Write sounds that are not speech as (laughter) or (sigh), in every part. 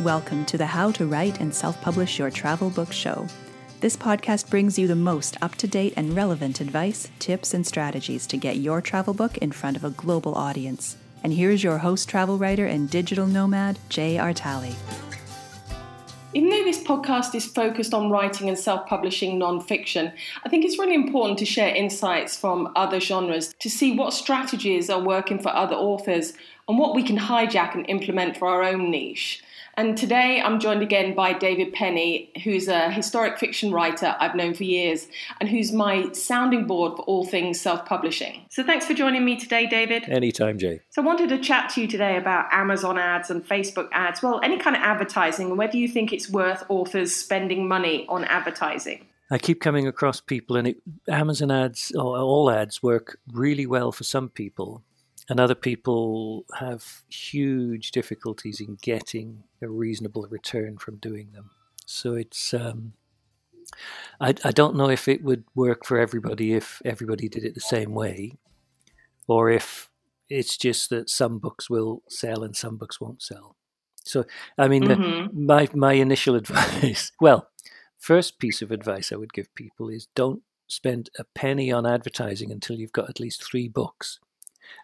Welcome to the How to Write and Self Publish Your Travel Book Show. This podcast brings you the most up to date and relevant advice, tips, and strategies to get your travel book in front of a global audience. And here's your host, travel writer, and digital nomad, Jay Artale. Even though this podcast is focused on writing and self publishing non-fiction, I think it's really important to share insights from other genres to see what strategies are working for other authors and what we can hijack and implement for our own niche. And today I'm joined again by David Penny, who's a historic fiction writer I've known for years and who's my sounding board for all things self publishing. So thanks for joining me today, David. Anytime, Jay. So I wanted to chat to you today about Amazon ads and Facebook ads. Well, any kind of advertising, and whether you think it's worth authors spending money on advertising. I keep coming across people, and it, Amazon ads or all ads work really well for some people, and other people have huge difficulties in getting a reasonable return from doing them. So it's um, I, I don't know if it would work for everybody if everybody did it the same way, or if it's just that some books will sell and some books won't sell. So I mean, mm-hmm. my my initial (laughs) advice, well, first piece of advice I would give people is don't spend a penny on advertising until you've got at least three books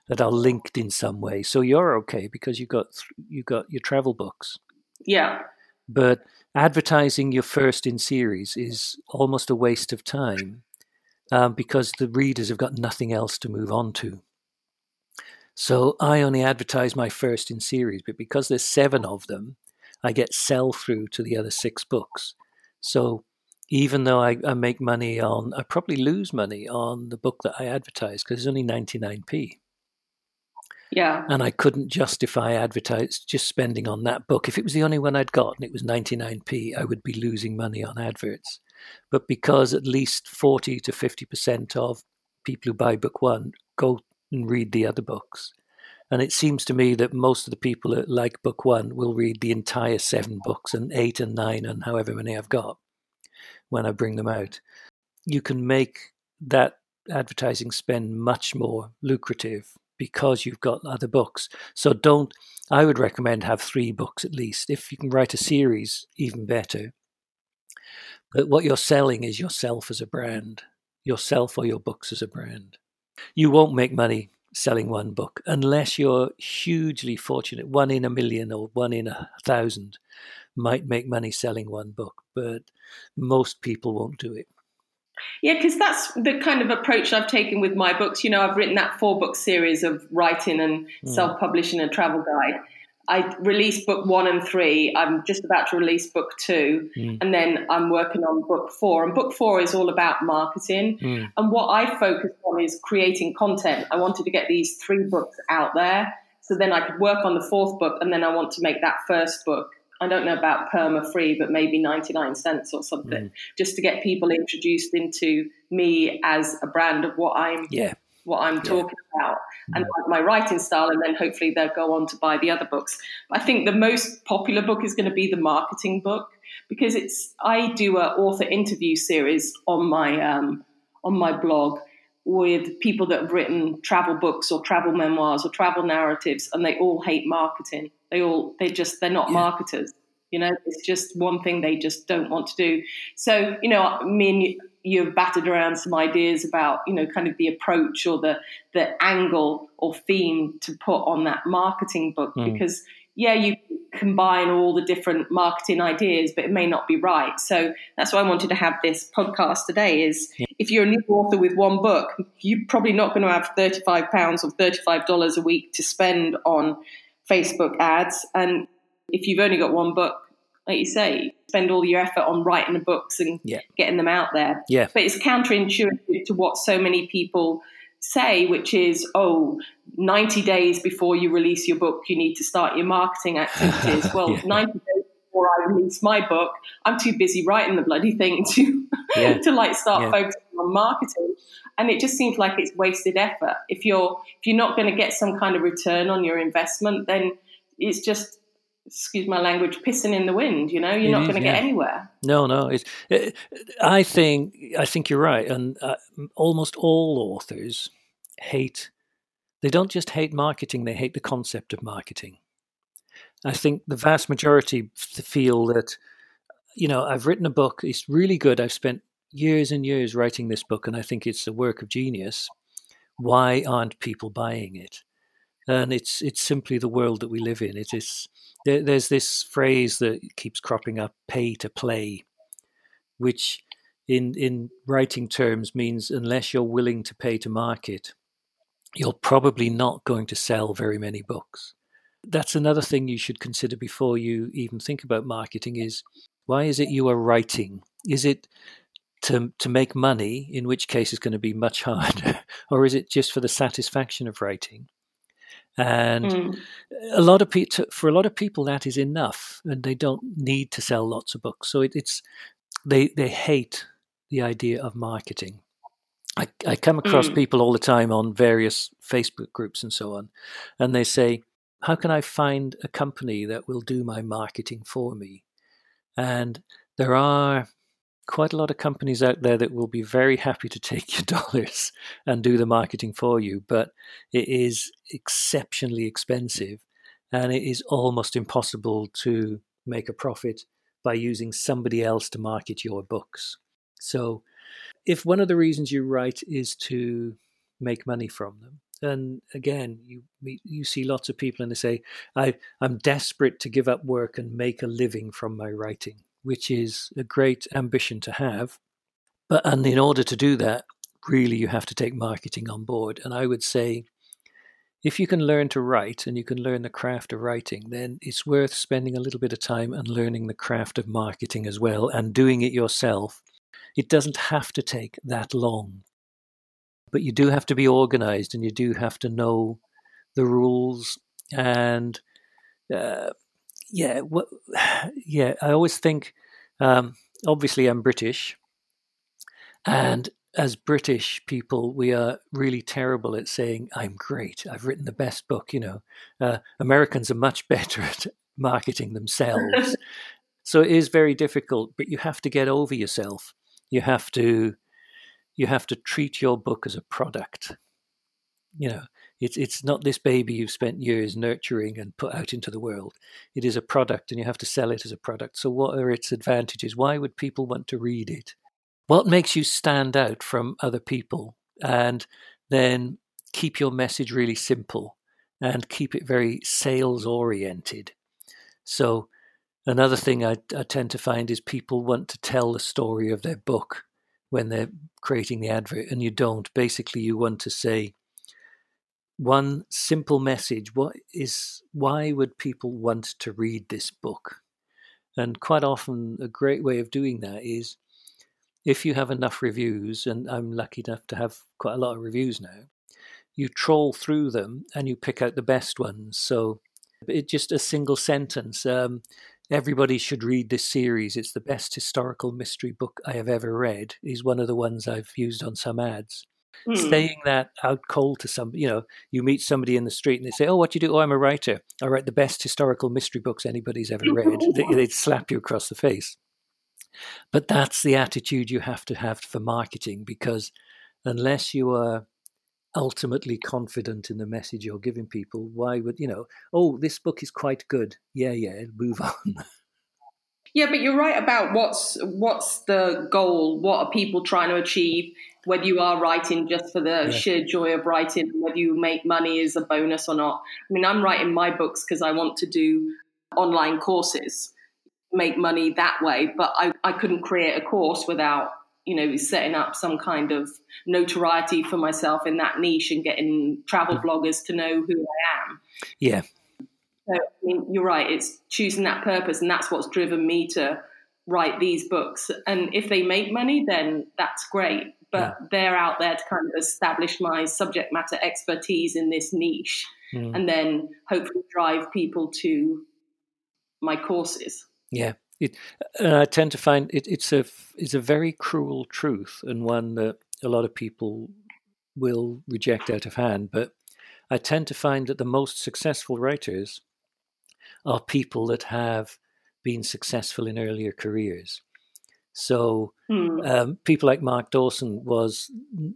that are linked in some way. So you're okay because you got you got your travel books. Yeah. But advertising your first in series is almost a waste of time um, because the readers have got nothing else to move on to. So I only advertise my first in series, but because there's seven of them, I get sell through to the other six books. So even though I, I make money on, I probably lose money on the book that I advertise because it's only 99p. Yeah. And I couldn't justify advertise just spending on that book. If it was the only one I'd got and it was 99p, I would be losing money on adverts. But because at least 40 to 50% of people who buy book one go and read the other books. And it seems to me that most of the people that like book one will read the entire seven books and eight and nine and however many I've got when I bring them out. You can make that advertising spend much more lucrative because you've got other books. So don't, I would recommend have three books at least. If you can write a series, even better. But what you're selling is yourself as a brand, yourself or your books as a brand. You won't make money selling one book unless you're hugely fortunate. One in a million or one in a thousand might make money selling one book, but most people won't do it. Yeah, because that's the kind of approach I've taken with my books. You know, I've written that four book series of writing and mm. self publishing a travel guide. I released book one and three. I'm just about to release book two, mm. and then I'm working on book four. And book four is all about marketing. Mm. And what I focused on is creating content. I wanted to get these three books out there, so then I could work on the fourth book, and then I want to make that first book I don't know about perma free, but maybe 99 cents or something, mm. just to get people introduced into me as a brand of what I'm yeah. what I'm yeah. talking about and mm. my writing style, and then hopefully they'll go on to buy the other books. I think the most popular book is going to be the marketing book because it's I do a author interview series on my um, on my blog with people that have written travel books or travel memoirs or travel narratives, and they all hate marketing. They all they just they're not yeah. marketers. You know, it's just one thing they just don't want to do. So, you know, me and you, you've battered around some ideas about, you know, kind of the approach or the the angle or theme to put on that marketing book mm. because yeah, you combine all the different marketing ideas, but it may not be right. So that's why I wanted to have this podcast today. Is if you're a new author with one book, you're probably not going to have thirty-five pounds or thirty-five dollars a week to spend on Facebook ads. And if you've only got one book, like you say, spend all your effort on writing the books and yeah. getting them out there. Yeah. But it's counterintuitive to what so many people say, which is, oh, 90 days before you release your book, you need to start your marketing activities. (laughs) Well, yeah. 90 days before I release my book, I'm too busy writing the bloody thing to, (laughs) yeah. to like start yeah. focusing on marketing and it just seems like it's wasted effort. If you're if you're not going to get some kind of return on your investment, then it's just excuse my language, pissing in the wind. You know, you're it not going to yeah. get anywhere. No, no. It, I think I think you're right, and uh, almost all authors hate. They don't just hate marketing; they hate the concept of marketing. I think the vast majority feel that, you know, I've written a book, it's really good. I've spent years and years writing this book, and I think it's a work of genius. Why aren't people buying it? And it's it's simply the world that we live in. It is there, there's this phrase that keeps cropping up: "pay to play," which in in writing terms means unless you're willing to pay to market, you're probably not going to sell very many books. That's another thing you should consider before you even think about marketing is why is it you are writing? Is it to to make money, in which case it's going to be much (laughs) harder, or is it just for the satisfaction of writing? And mm. a lot of people, for a lot of people, that is enough, and they don't need to sell lots of books. So it, it's they they hate the idea of marketing. I, I come across mm. people all the time on various Facebook groups and so on, and they say, How can I find a company that will do my marketing for me? And there are quite a lot of companies out there that will be very happy to take your (laughs) dollars and do the marketing for you, but it is exceptionally expensive and it is almost impossible to make a profit by using somebody else to market your books. So, if one of the reasons you write is to make money from them, and again, you you see lots of people and they say, I, I'm desperate to give up work and make a living from my writing, which is a great ambition to have. But and in order to do that, really you have to take marketing on board. And I would say if you can learn to write and you can learn the craft of writing, then it's worth spending a little bit of time and learning the craft of marketing as well and doing it yourself it doesn't have to take that long. But you do have to be organized and you do have to know the rules. And uh, yeah, what, (sighs) yeah, I always think, um, obviously, I'm British. And as British people, we are really terrible at saying, I'm great. I've written the best book. You know, uh, Americans are much (laughs) better at marketing themselves. (laughs) so it is very difficult, but you have to get over yourself you have to you have to treat your book as a product. You know, it's it's not this baby you've spent years nurturing and put out into the world. It is a product, and you have to sell it as a product. So, what are its advantages? Why would people want to read it? What makes you stand out from other people? And then keep your message really simple and keep it very sales oriented. So, Another thing I, I tend to find is people want to tell the story of their book when they're creating the advert, and you don't. Basically, you want to say one simple message: what is why would people want to read this book? And quite often, a great way of doing that is if you have enough reviews, and I'm lucky enough to have quite a lot of reviews now, you troll through them and you pick out the best ones. So it's just a single sentence. Um, everybody should read this series. It's the best historical mystery book I have ever read, is one of the ones I've used on some ads. Mm. Saying that out cold to somebody, you know, you meet somebody in the street and they say, Oh, what do you do? Oh, I'm a writer. I write the best historical mystery books anybody's ever read. (laughs) they, they'd slap you across the face. But that's the attitude you have to have for marketing because unless you are ultimately confident in the message you're giving people, why would you know? Oh, this book is quite good. Yeah, yeah. Move (laughs) on. Yeah, but you're right about what's what's the goal? What are people trying to achieve? Whether you are writing just for the yeah. sheer joy of writing, whether you make money is a bonus or not. I mean, I'm writing my books because I want to do online courses, make money that way. But I, I couldn't create a course without you know, setting up some kind of notoriety for myself in that niche and getting travel hmm. bloggers to know who I am. Yeah. So, I mean, you're right. It's choosing that purpose, and that's what's driven me to write these books. And if they make money, then that's great. But yeah. they're out there to kind of establish my subject matter expertise in this niche, mm. and then hopefully drive people to my courses. Yeah, it, uh, I tend to find it, it's a it's a very cruel truth and one that a lot of people will reject out of hand. But I tend to find that the most successful writers are people that have been successful in earlier careers. So mm. um, people like Mark Dawson was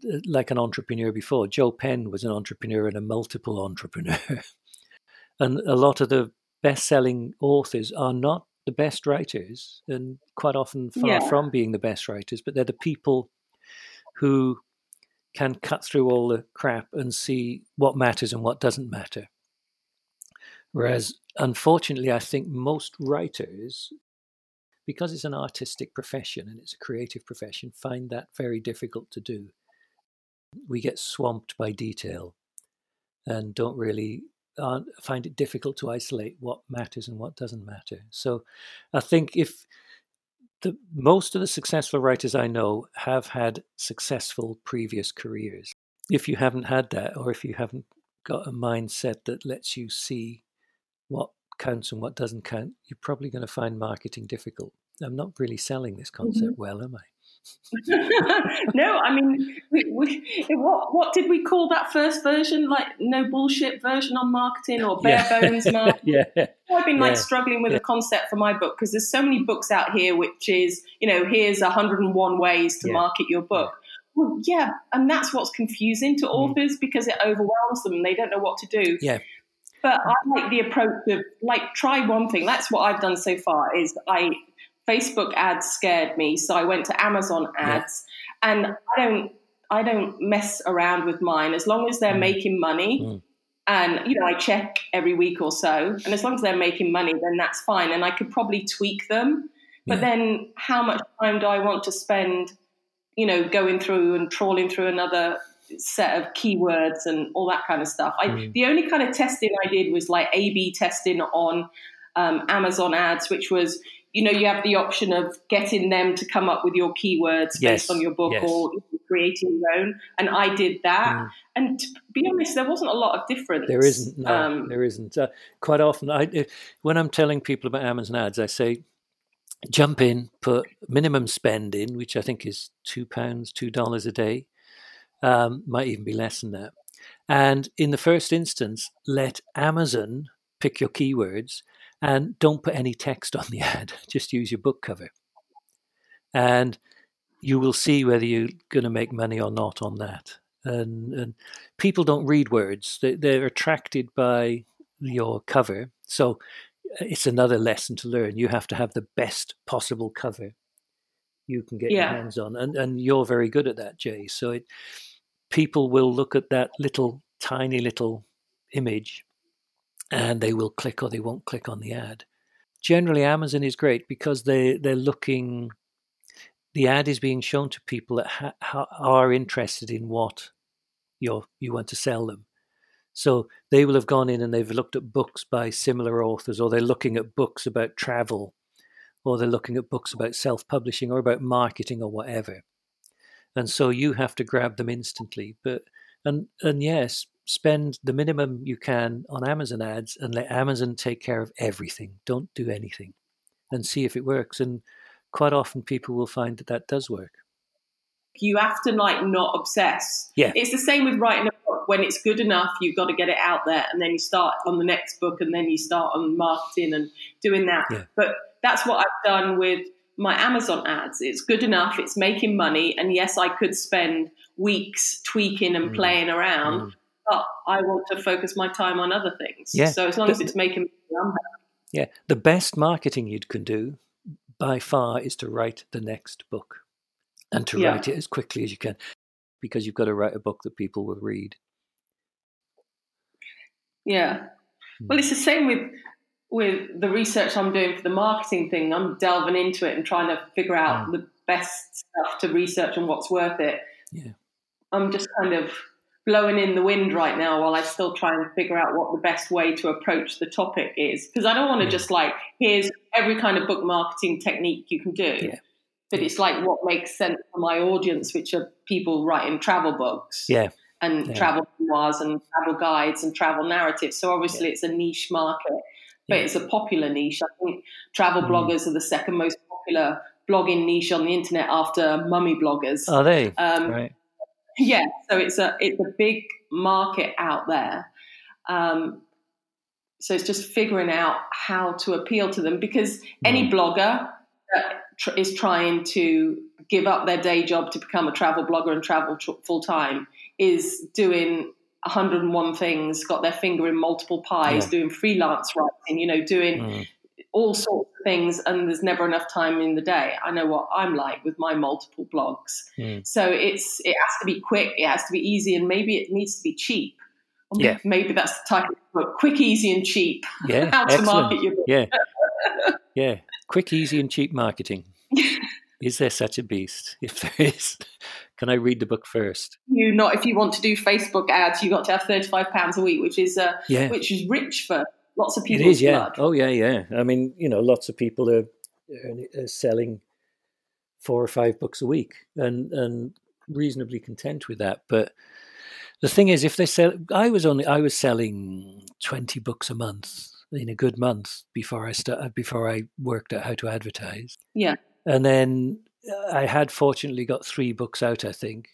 uh, like an entrepreneur before. Joe Penn was an entrepreneur and a multiple entrepreneur. (laughs) and a lot of the best-selling authors are not the best writers, and quite often far Yeah. from being the best writers, but they're the people who can cut through all the crap and see what matters and what doesn't matter. Whereas, unfortunately, I think most writers, because it's an artistic profession and it's a creative profession, find that very difficult to do. We get swamped by detail and don't really find it difficult to isolate what matters and what doesn't matter. So, I think if the most of the successful writers I know have had successful previous careers. If you haven't had that, or if you haven't got a mindset that lets you see what counts and what doesn't count, you're probably going to find marketing difficult. I'm not really selling this concept well, am I? (laughs) no, I mean, we, we, what what did we call that first version? Like no bullshit version on marketing or bare Yeah. bones (laughs) marketing? yeah, I've been like Yeah. struggling with the concept for my book because there's so many books out here, which is you know here's 101 ways to market your book. Well, yeah, and that's what's confusing to authors because it overwhelms them. and They don't know what to do. Mm. Yeah. But I like the approach of like try one thing. That's what I've done so far. Is I Facebook ads scared me, so I went to Amazon Yeah. ads, and I don't I don't mess around with mine as long as they're Mm. making money. Mm. And you know, I check every week or so, and as long as they're making money, then that's fine. And I could probably tweak them. But Yeah. then, how much time do I want to spend? You know, going through and trawling through another set of keywords and all that kind of stuff. I, Mm. The only kind of testing I did was like A/B testing on um, Amazon ads, which was you know you have the option of getting them to come up with your keywords Yes, based on your book yes. or creating your own, and I did that. Mm. And to be honest, there wasn't a lot of difference. There isn't. No, Um, there isn't. Uh, quite often, I, when I'm telling people about Amazon ads, I say, jump in, put minimum spend in, which I think is two pounds, two dollars a day, um, might even be less than that. And in the first instance, let Amazon pick your keywords and don't put any text on the (laughs) ad. Just use your book cover, and you will see whether you're going to make money or not on that. And, and people don't read words; they, they're attracted by your cover. So it's another lesson to learn. You have to have the best possible cover you can get Yeah. your hands on, and and you're very good at that, Jay. So it, people will look at that little tiny little image, and they will click or they won't click on the ad. Generally, Amazon is great because they they're looking. The ad is being shown to people that ha- are interested in what you you want to sell them. So they will have gone in and they've looked at books by similar authors, or they're looking at books about travel, or they're looking at books about self publishing or about marketing or whatever. And so you have to grab them instantly. But and and yes, spend the minimum you can on Amazon ads and let Amazon take care of everything. Don't do anything and see if it works. And quite often people will find that that does work. you have to like not obsess. Yeah. It's the same with writing a book. When it's good enough, you've got to get it out there, and then you start on the next book, and then you start on marketing and doing that. Yeah. But that's what I've done with my Amazon ads. It's good enough. It's making money, and yes, I could spend weeks tweaking and Mm. playing around, Mm. but I want to focus my time on other things. Yeah. So as long as it's making money, I'm happy. Yeah, the best marketing you can do by far is to write the next book and to Yeah. write it as quickly as you can because you've got to write a book that people will read. Yeah. Well, it's the same with with the research I'm doing for the marketing thing. I'm delving into it and trying to figure out Mm. the best stuff to research and what's worth it. Yeah. I'm just kind of blowing in the wind right now while I still try and figure out what the best way to approach the topic is because I don't want to Yeah. just like here's every kind of book marketing technique you can do. Yeah. But it's like what makes sense for my audience, which are people writing travel books Yeah, and travel memoirs and travel guides and travel narratives. So obviously it's a niche market, but it's a popular niche. I think travel Mm. bloggers are the second most popular blogging niche on the internet after mummy bloggers. are they? Um, right. yeah, so it's a it's a big market out there. Um, so it's just figuring out how to appeal to them because any Mm. blogger that tr- is trying to give up their day job to become a travel blogger and travel tr- full time is doing 101 things, got their finger in multiple pies, Yeah. doing freelance writing, you know, doing Mm. all sorts of things, and there's never enough time in the day. I know what I'm like with my multiple blogs. Mm. So it's it has to be quick, it has to be easy, and maybe it needs to be cheap. Or Yeah. maybe that's the type of book: quick, easy, and cheap. Yeah, (laughs) How to excellent. market your book. Yeah, (laughs) yeah. Quick, easy, and cheap marketing. (laughs) is there such a beast? If there is, can I read the book first? You not if you want to do Facebook ads, you got to have thirty-five pounds a week, which is uh, Yeah, which is rich for lots of people. is. Yeah. Oh, yeah, yeah. I mean, you know, lots of people are, are selling four or five books a week, and and reasonably content with that. But the thing is, if they sell, I was only I was selling twenty books a month in a good month before I start before I worked out how to advertise. Yeah. and then I had fortunately got three books out, I think,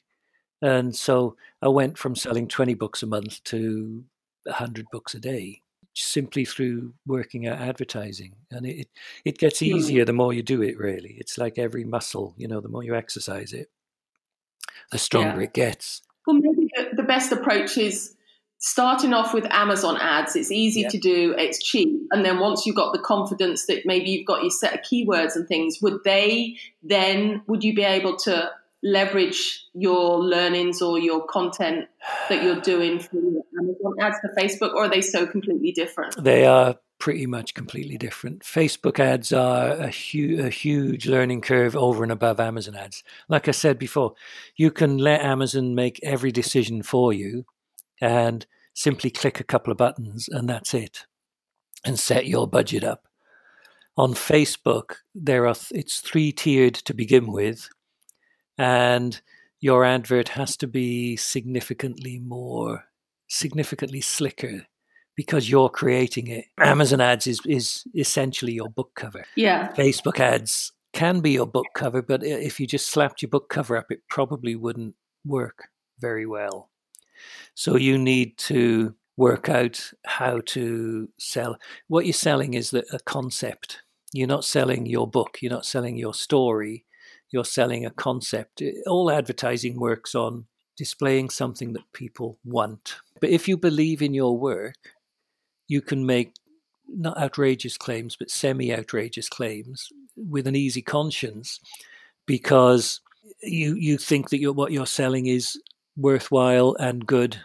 and so I went from selling twenty books a month to hundred books a day simply through working at advertising and it it gets Hmm. easier the more you do it really it's like every muscle you know the more you exercise it the stronger Yeah. it gets Well, maybe the, the best approach is starting off with Amazon ads. It's easy Yeah. to do, it's cheap. And then once you've got the confidence that maybe you've got your set of keywords and things, would they then, would you be able to leverage your learnings or your content that you're doing from Amazon ads to Facebook, or are they so completely different? they are pretty much completely different facebook ads are a, hu- a huge learning curve over and above amazon ads like i said before you can let amazon make every decision for you and simply click a couple of buttons and that's it and set your budget up. On facebook there are it's three tiered to begin with and your advert has to be significantly more significantly slicker because you're creating it. Amazon ads is is essentially your book cover. Yeah. facebook ads can be your book cover but if you just slapped your book cover up it probably wouldn't work very well so you need to work out how to sell. What you're selling is a concept. You're not selling your book. You're not selling your story. You're selling a concept. All advertising works on displaying something that people want. But if you believe in your work you can make not outrageous claims but semi outrageous claims with an easy conscience because you you think that you're, what you're selling is worthwhile and good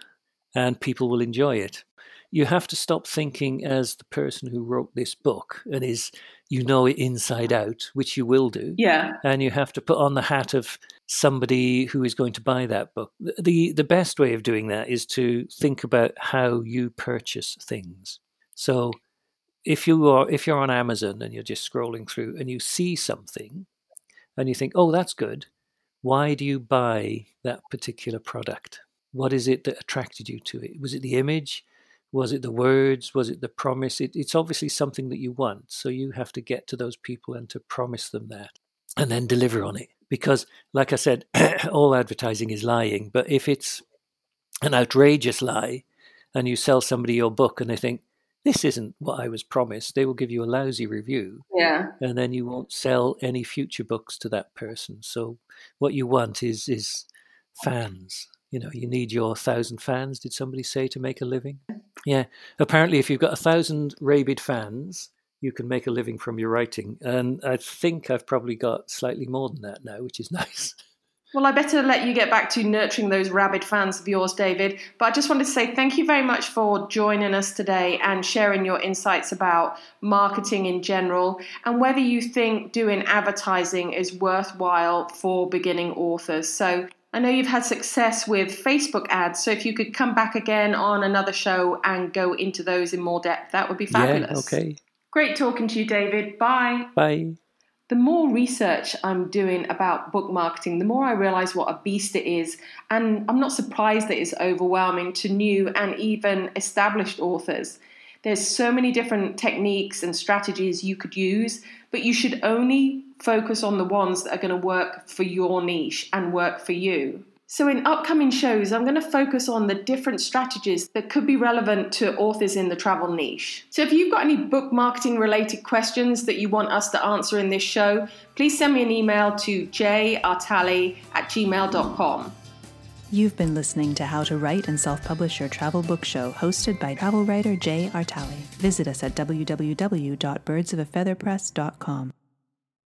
and people will enjoy it you have to stop thinking as the person who wrote this book and is you know it inside out which you will do Yeah. and you have to put on the hat of somebody who is going to buy that book. The the best way of doing that is to think about how you purchase things. So if you are if you're on Amazon and you're just scrolling through and you see something and you think, "Oh, that's good." Why do you buy that particular product? What is it that attracted you to it? Was it the image? Was it the words? Was it the promise? It, it's obviously something that you want. So you have to get to those people and to promise them that and then deliver on it. Because, like I said, (clears throat) all advertising is lying. But if it's an outrageous lie and you sell somebody your book and they think, this isn't what I was promised, they will give you a lousy review Yeah. and then you won't sell any future books to that person. So what you want is is fans. You know, you need your thousand fans. Did somebody say to make a living? Yeah. Apparently, if you've got a thousand rabid fans, you can make a living from your writing. And I think I've probably got slightly more than that now, which is (laughs) nice. Well, I better let you get back to nurturing those rabid fans of yours, David. But I just wanted to say thank you very much for joining us today and sharing your insights about marketing in general and whether you think doing advertising is worthwhile for beginning authors. So I know you've had success with Facebook ads. So if you could come back again on another show and go into those in more depth, that would be fabulous. Yeah. Okay. Great talking to you, David. Bye Bye. The more research I'm doing about book marketing, the more I realize what a beast it is. And I'm not surprised that it's overwhelming to new and even established authors. There's so many different techniques and strategies you could use, but you should only focus on the ones that are going to work for your niche and work for you. So, in upcoming shows, I'm going to focus on the different strategies that could be relevant to authors in the travel niche. So, if you've got any book marketing related questions that you want us to answer in this show, please send me an email to jartally at gmail.com. You've been listening to How to Write and Self Publish Your Travel Book Show, hosted by travel writer Jay Artale. Visit us at www.birdsofaFeatherpress.com.